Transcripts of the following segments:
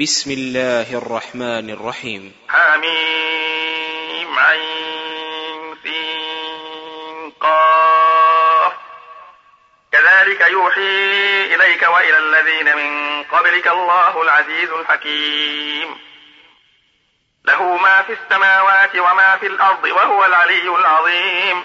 بسم الله الرحمن الرحيم. حميم عين سين قاف. كذلك يوحي إليك وإلى الذين من قبلك الله العزيز الحكيم. له ما في السماوات وما في الأرض وهو العلي العظيم.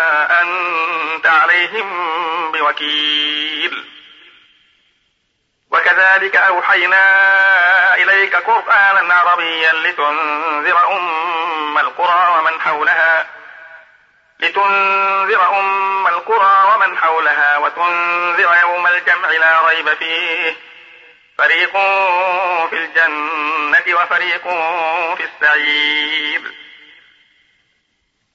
أنت عليهم بوكيل. وكذلك أوحينا إليك قرآنا عربيا لتنذر أم القرى ومن حولها لتنذر أم القرى ومن حولها وتنذر يوم الجمع لا ريب فيه. فريق في الجنة وفريق في السعير.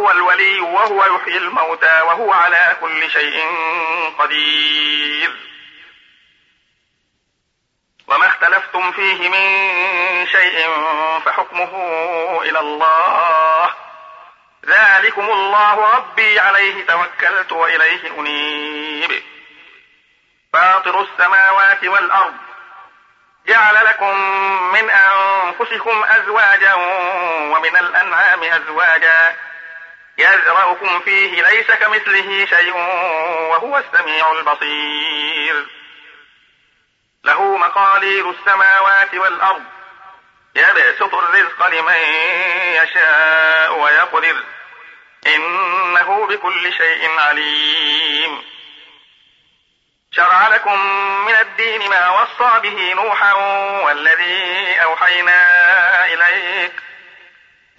فالله هو الولي وهو يحيي الموتى وهو على كل شيء قدير. وما اختلفتم فيه من شيء فحكمه إلى الله. ذلكم الله ربي عليه توكلت وإليه أنيب. فاطر السماوات والأرض جعل لكم من أنفسكم أزواجا ومن الأنعام أزواجا يزرعكم فيه ليس كمثله شيء وهو السميع البصير. له مقاليد السماوات والأرض. يبسط الرزق لمن يشاء ويقدر. إنه بكل شيء عليم. شرع لكم من الدين ما وصى به نوحا والذي أوحينا إليك.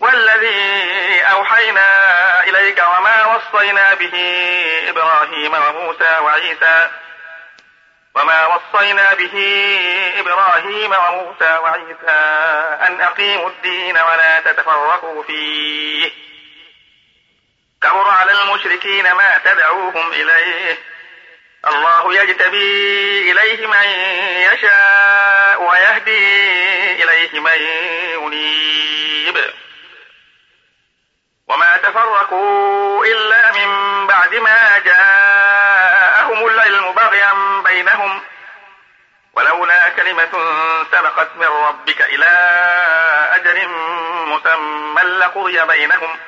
والذي أوحينا إليك وما وصينا به إبراهيم وموسى وعيسى وما وصينا به إبراهيم وموسى وعيسى أن أقيموا الدين ولا تتفرقوا فيه. كبر على المشركين ما تدعوهم إليه. الله يجتبي إليه من يشاء ويهدي إليه من ينيب سبقت من ربك إلى أجل مسمى لقضي بينهم.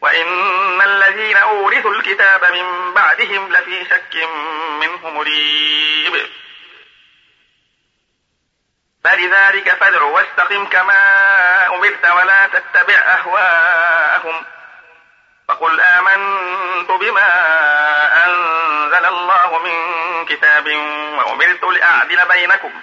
وإن الذين أورثوا الكتاب من بعدهم لفي شك منه مريب. فلذلك فادع واستقم كما أمرت ولا تتبع أهواءهم. فقل آمنت بما أنزل الله من كتاب وأمرت لأعدل بينكم.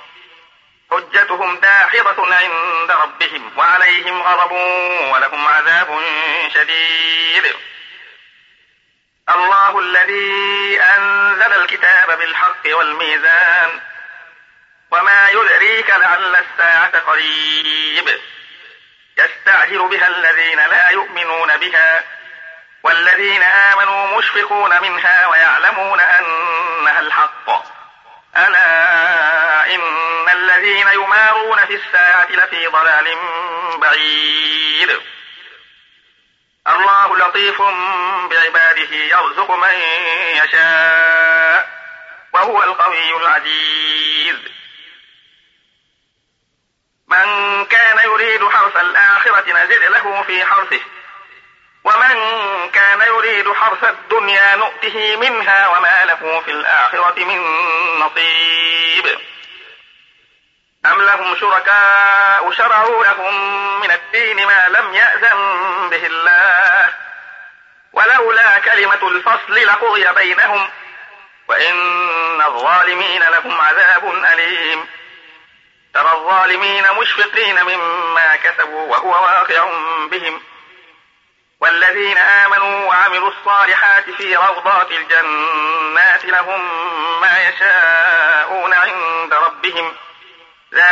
حجتهم داحضة عند ربهم وعليهم غضب ولهم عذاب شديد. الله الذي أنزل الكتاب بالحق والميزان وما يدريك لعل الساعة قريب. يستعجل بها الذين لا يؤمنون بها والذين آمنوا مشفقون منها ويعلمون أنها الحق. ألا إن الذين يمارون في الساعة لفي ضلال بعيد. الله لطيف بعباده يرزق من يشاء وهو القوي العزيز. من كان يريد حرث الآخرة نزد له في حرثه. ومن كان يريد حرث الدنيا نؤته منها وما له في الآخرة من نصيب. أم لهم شركاء شرعوا لهم من الدين ما لم يأذن به الله؟ ولولا كلمة الفصل لقضي بينهم وإن الظالمين لهم عذاب أليم. ترى الظالمين مشفقين مما كسبوا وهو واقع بهم. والذين آمنوا وعملوا الصالحات في روضات الجنات لهم ما يشاءون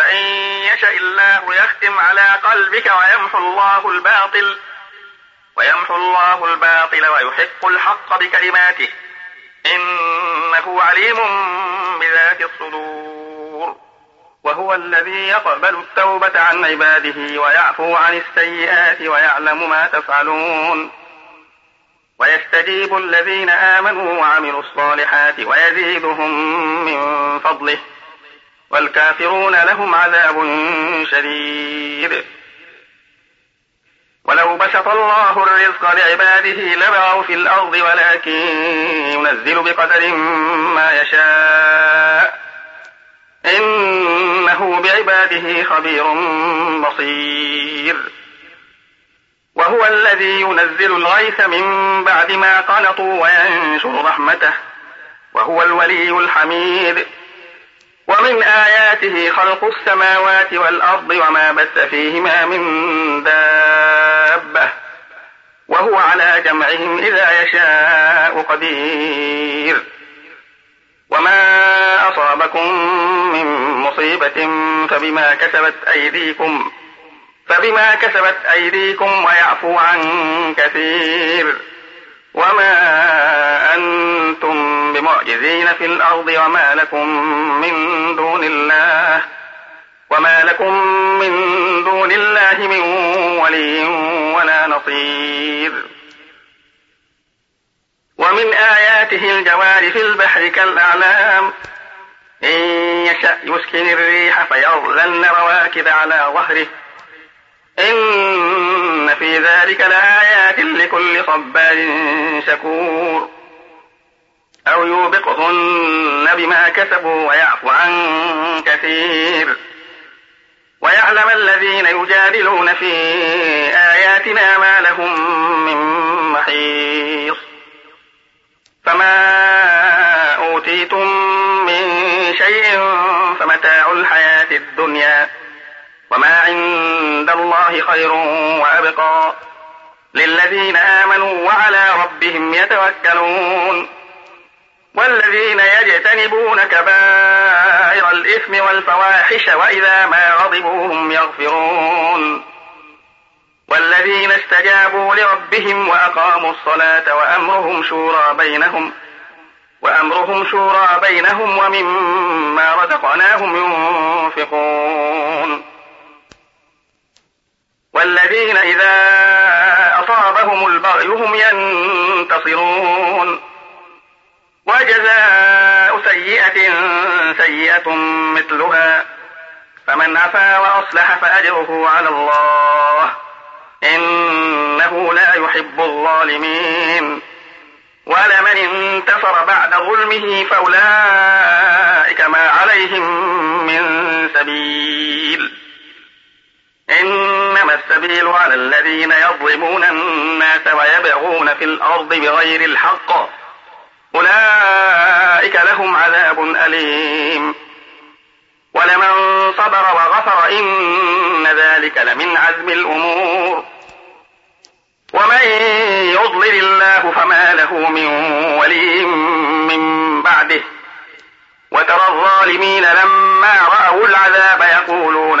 فإن يشاء الله يختم على قلبك ويمحو الله الباطل ويمحو الله الباطل ويحق الحق بكلماته. إنه عليم بذات الصدور. وهو الذي يقبل التوبة عن عباده ويعفو عن السيئات ويعلم ما تفعلون. ويستجيب الذين آمنوا وعملوا الصالحات ويزيدهم من فضله. والكافرون لهم عذاب شديد. ولو بسط الله الرزق لعباده لبغوا في الأرض ولكن ينزل بقدر ما يشاء. إنه بعباده خبير بصير. وهو الذي ينزل الغيث من بعد ما قنطوا وينشر رحمته. وهو الولي الحميد. ومن آياته خلق السماوات والأرض وما بث فيهما من دابة وهو على جمعهم إذا يشاء قدير. وما أصابكم من مصيبة فبما كسبت أيديكم فبما كسبت أيديكم ويعفو عن كثير. وما أنتم بمعجزين في الأرض وما لكم من دون الله وما لكم من دون الله من ولي ولا نصير ومن آياته الجوار في البحر كالأعلام إن يشأ يسكن الريح فيظلن رواكد على ظهره إن في ذلك لآيات لكل صبار شكور. أو يوبقهن بما كسبوا ويعفو عن كثير. ويعلم الذين يجادلون في آياتنا ما لهم من محيص. فما أوتيتم من شيء فمتاع الحياة الدنيا. الله خير وأبقى. للذين آمنوا وعلى ربهم يتوكلون. والذين يجتنبون كبائر الإثم والفواحش وإذا ما غضبوا هم يغفرون. والذين استجابوا لربهم وأقاموا الصلاة وأمرهم شورى بينهم وأمرهم شورى بينهم ومما رزقناهم ينفقون. والذين إذا أصابهم البغي هم ينتصرون. وجزاء سيئة سيئة مثلها. فمن عفا وأصلح فأجره على الله. إنه لا يحب الظالمين. ولمن انتصر بعد ظلمه فأولئك ما عليهم من سبيل. إنما السبيل على الذين يظلمون الناس ويبغون في الأرض بغير الحق. أولئك لهم عذاب أليم. ولمن صبر وغفر إن ذلك لمن عزم الأمور. ومن يضلل الله فما له من ولي من بعده. الظالمين لما رأوا العذاب يقولون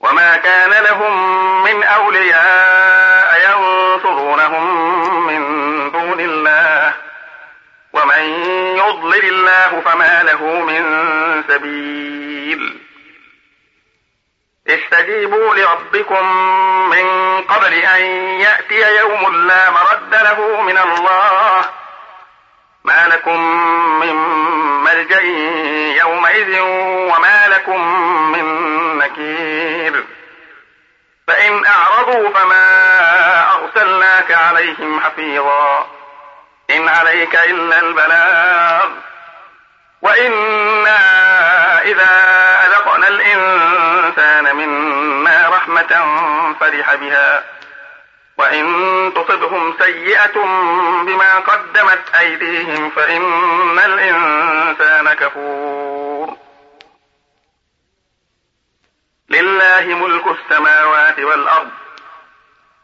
وما كان لهم من أولياء ينصرونهم من دون الله ومن يضلل الله فما له من سبيل استجيبوا لربكم من قبل أن يأتي يوم لا مرد له من الله ما لكم من ملجأ يومئذ وما لكم من نكير فما أرسلناك عليهم حفيظا. إن عليك إلا البلاغ. وإنا إذا أذقنا الإنسان منا رحمة فرح بها. وإن تصبهم سيئة بما قدمت أيديهم فإن الإنسان كفور. لله ملك السماوات والأرض.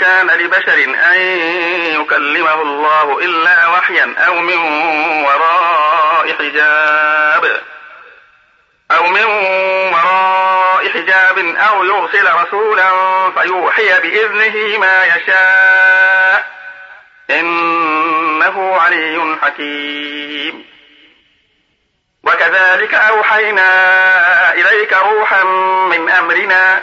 كان لبشر أن يكلمه الله إلا وحيا أو من وراء حجاب أو من وراء حجاب أو يرسل رسولا فيوحي بإذنه ما يشاء إنه علي حكيم. وكذلك أوحينا إليك روحا من أمرنا